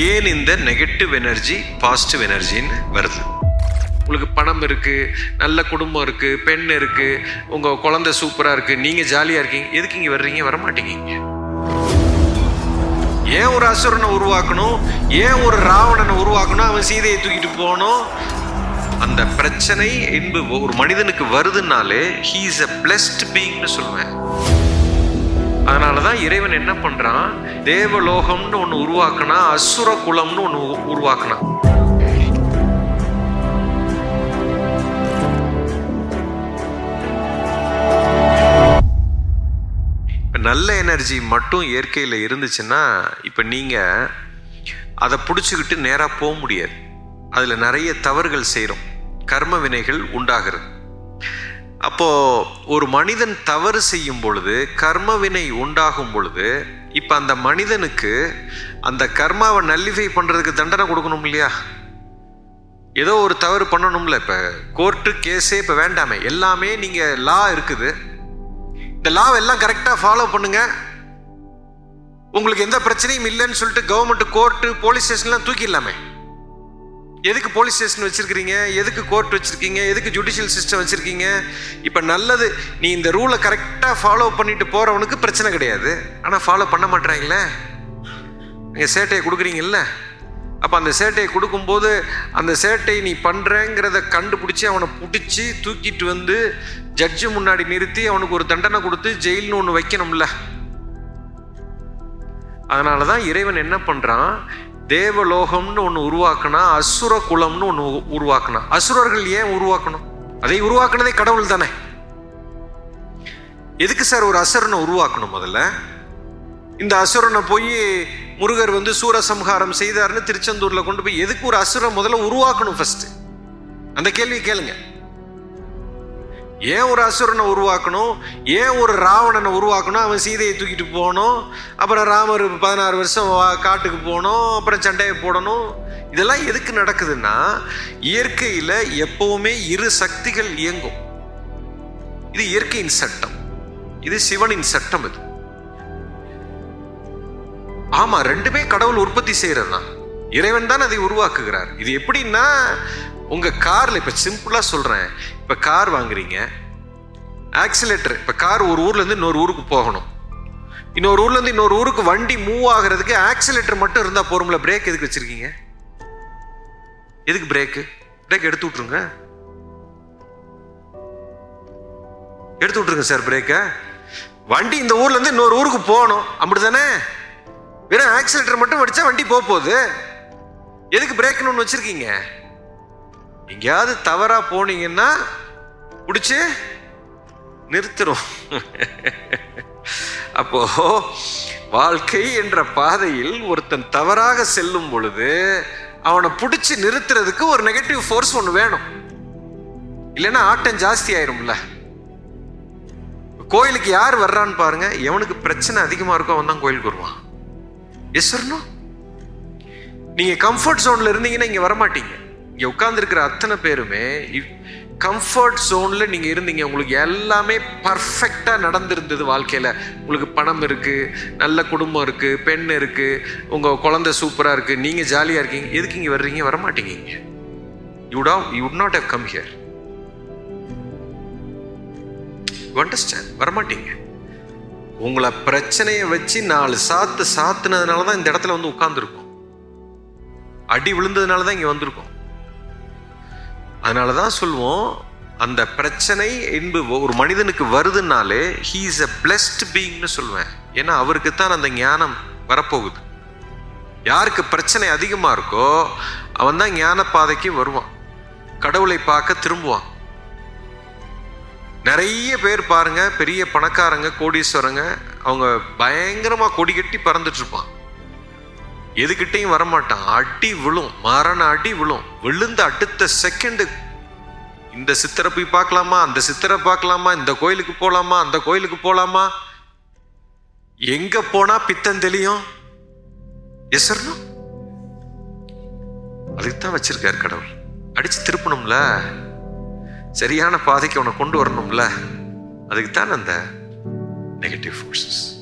ஏன் இந்த negative energy positive எனர்ஜின்னு வருது? உங்களுக்கு பணம் இருக்குது நல்ல குடும்பம் இருக்குது பெண் இருக்குது உங்கள் குழந்தை சூப்பராக இருக்குது நீங்கள் ஜாலியாக இருக்கீங்க எதுக்கு இங்கே வர்றீங்க? வரமாட்டீங்க ஏன் ஒரு அசுரனை உருவாக்கணும்? ஏன் ஒரு ராவணனை உருவாக்கணும்? அவன் சீதையை தூக்கிட்டு போகணும்? அந்த பிரச்சனை என்பது ஒரு மனிதனுக்கு வருதுனாலே ஹீ இஸ் அ பிளஸ்ட் பீங்னு சொல்லுவேன். அதனாலதான் இறைவன் என்ன பண்றான்? தேவலோகம்னு ஒன்று உருவாக்குனா அசுர குலம்னு ஒண்ணு உ- நல்ல எனர்ஜி மட்டும் இயற்கையில இருந்துச்சுன்னா இப்ப நீங்க அதை பிடிச்சிக்கிட்டு நேரா போக முடியாது. அதுல நிறைய தவறுகள் செய்கிறோம் கர்ம வினைகள் உண்டாகிறது. அப்போது ஒரு மனிதன் தவறு செய்யும் பொழுது கர்மவினை உண்டாகும் பொழுது இப்போ அந்த மனிதனுக்கு அந்த கர்மாவை நல்லிஃபை பண்ணுறதுக்கு தண்டனை கொடுக்கணும் இல்லையா? ஏதோ ஒரு தவறு பண்ணணும்ல இப்போ. கோர்ட்டு கேஸே இப்போ வேண்டாமே. எல்லாமே நீங்கள் லா இருக்குது. இந்த லா எல்லாம் கரெக்டாக ஃபாலோ பண்ணுங்க. உங்களுக்கு எந்த பிரச்சனையும் இல்லைன்னு சொல்லிட்டு கவர்மெண்ட் கோர்ட்டு போலீஸ் ஸ்டேஷன்லாம் தூக்கிடலாமே. எதுக்கு போலீஸ் ஸ்டேஷன் வச்சுருக்கிறீங்க? எதுக்கு கோர்ட் வச்சுருக்கீங்க? எதுக்கு ஜுடிஷியல் சிஸ்டம் வச்சுருக்கீங்க? இப்போ நல்லது நீ இந்த ரூலை கரெக்டாக ஃபாலோ பண்ணிட்டு போகிறவனுக்கு பிரச்சனை கிடையாது. ஆனால் ஃபாலோ பண்ண மாட்டேறாங்களே நீங்கள் சேட்டையை கொடுக்குறீங்கல்ல? அப்போ அந்த சேட்டையை கொடுக்கும்போது அந்த சேட்டை நீ பண்ணுறேங்கிறத கண்டுபிடிச்சி அவனை பிடிச்சி தூக்கிட்டு வந்து ஜட்ஜு முன்னாடி நிறுத்தி அவனுக்கு ஒரு தண்டனை கொடுத்து ஜெயில்னு ஒன்று வைக்கணும்ல. அதனால தான் இறைவன் என்ன பண்ணுறான் தேவலோகம்னு ஒன்று உருவாக்கினா அசுர குலம்னு ஒன்று உருவாக்கினா. அசுரர்கள் ஏன் உருவாக்கணும்? அதை உருவாக்குனதே கடவுள் தானே. எதுக்கு சார் ஒரு அசுரனை உருவாக்கணும் முதல்ல? இந்த அசுரனை போய் முருகர் வந்து சூரசம்ஹாரம் செய்தாருன்னு திருச்செந்தூர்ல கொண்டு போய் எதுக்கு ஒரு அசுரன் முதல்ல உருவாக்கணும் ஃபர்ஸ்ட் அந்த கேள்வி கேளுங்க. ஏன் ஒரு அசுரனை உருவாக்கணும்? ஏன் ஒரு ராவணனை உருவாக்கணும்? அவன் சீதையை தூக்கிட்டு போகணும். அப்புறம் ராமர் பதினாறு வருஷம் காட்டுக்கு போகணும். அப்புறம் சண்டையை போடணும். இதெல்லாம் எதுக்கு நடக்குதுன்னா இயற்கையில் எப்பவுமே இரு சக்திகள் இயங்கும். இது இயற்கையின் சட்டம். இது சிவனின் சட்டம் இது. ஆமா ரெண்டுமே கடவுள் உற்பத்தி செய்யறது தான் இறைவன் தான் அதை உருவாக்குகிறார். இது எப்படின்னா உங்க கார்ல இப்ப சிம்பிளா சொல்றேன். இப்போ கார் வாங்குறீங்க ஆக்சிலேட்டர் இப்போ கார் ஒரு ஊர்லேருந்து இன்னொரு ஊருக்கு போகணும். இன்னொரு ஊர்லேருந்து இன்னொரு ஊருக்கு வண்டி மூவ் ஆகுறதுக்கு ஆக்சிலேட்டர் மட்டும் இருந்தால் போகிறோம்ல பிரேக் எதுக்கு வச்சிருக்கீங்க? எதுக்கு பிரேக்கு பிரேக் எடுத்து விட்ருங்க எடுத்து விட்ருங்க சார் பிரேக்கை வண்டி இந்த ஊர்லேருந்து இன்னொரு ஊருக்கு போகணும். அப்படி தானே வெறும் ஆக்சிலேட்டர் மட்டும் வடித்தா வண்டி போக போகுது. எதுக்கு பிரேக்னு ஒன்று வச்சுருக்கீங்க? எங்கேயாவது தவறாக போனீங்கன்னா பிடிச்சி நிறுத்துறோம் அப்போ வாழ்க்கை என்ற பாதையில் ஒருத்தன் தவறாக செல்லும் பொழுது அவனை பிடிச்சி நிறுத்துறதுக்கு ஒரு நெகட்டிவ் ஃபோர்ஸ் ஒன்று வேணும். இல்லைன்னா ஆட்டம் ஜாஸ்தி ஆயிரும்ல. கோயிலுக்கு யார் வர்றான்னு பாருங்க எவனுக்கு பிரச்சனை அதிகமா இருக்கோ அவன் தான் கோயிலுக்கு வருவான். எஸ் வரணும் நீங்க கம்ஃபர்ட் ஜோன்ல இருந்தீங்கன்னா இங்க வரமாட்டீங்க. இங்கே உட்காந்துருக்கிற அத்தனை பேருமே கம்ஃபர்ட் ஜோனில் நீங்கள் இருந்தீங்க. உங்களுக்கு எல்லாமே பர்ஃபெக்டாக நடந்திருந்தது வாழ்க்கையில். உங்களுக்கு பணம் இருக்குது நல்ல குடும்பம் இருக்குது பெண் இருக்குது உங்கள் குழந்தை சூப்பராக இருக்குது நீங்கள் ஜாலியாக இருக்கீங்க. எதுக்கு இங்கே வர்றீங்க? வரமாட்டீங்க இங்க யூ டா would not have come here understand வரமாட்டீங்க. உங்களை பிரச்சனையை வச்சு நாலு சாத்து சாத்துனதுனால தான் இந்த இடத்துல வந்து உட்காந்துருக்கும் அடி விழுந்ததுனால தான் இங்கே வந்திருக்கோம். அதனால தான் சொல்லுவோம் அந்த பிரச்சனை என்பது ஒரு மனிதனுக்கு வருதுனாலே ஹீ இஸ் அ பிளஸ்ட் பீங்னு சொல்லுவேன் ஏன்னா அவருக்கு தான் அந்த ஞானம் வரப்போகுது. யாருக்கு பிரச்சனை அதிகமாக இருக்கோ அவன் தான் ஞான பாதைக்கு வருவான். கடவுளை பார்க்க திரும்புவான். நிறைய பேர் பாருங்க பெரிய பணக்காரங்க கோடீஸ்வரங்க அவங்க பயங்கரமாக கொடி கட்டி பறந்துட்டு இருப்பான் எதுக்கிட்டையும் வரமாட்டான். அடி விழும் மரண அடி விழும். விழுந்த அடுத்த செகண்டு இந்த சித்தரை போய் பார்க்கலாமா? அந்த சித்தரை பார்க்கலாமா? இந்த கோயிலுக்கு போகலாமா அந்த கோயிலுக்கு போகலாமா எங்க போனா பித்தம் தெளியும்? எஸ் அதுக்கு தான் வச்சிருக்காரு கடவுள். அடிச்சு திருப்பணும்ல? சரியான பாதைக்கு அவனை கொண்டு வரணும்ல? அதுக்கு தான் அந்த நெகட்டிவ் ஃபோர்ஸஸ்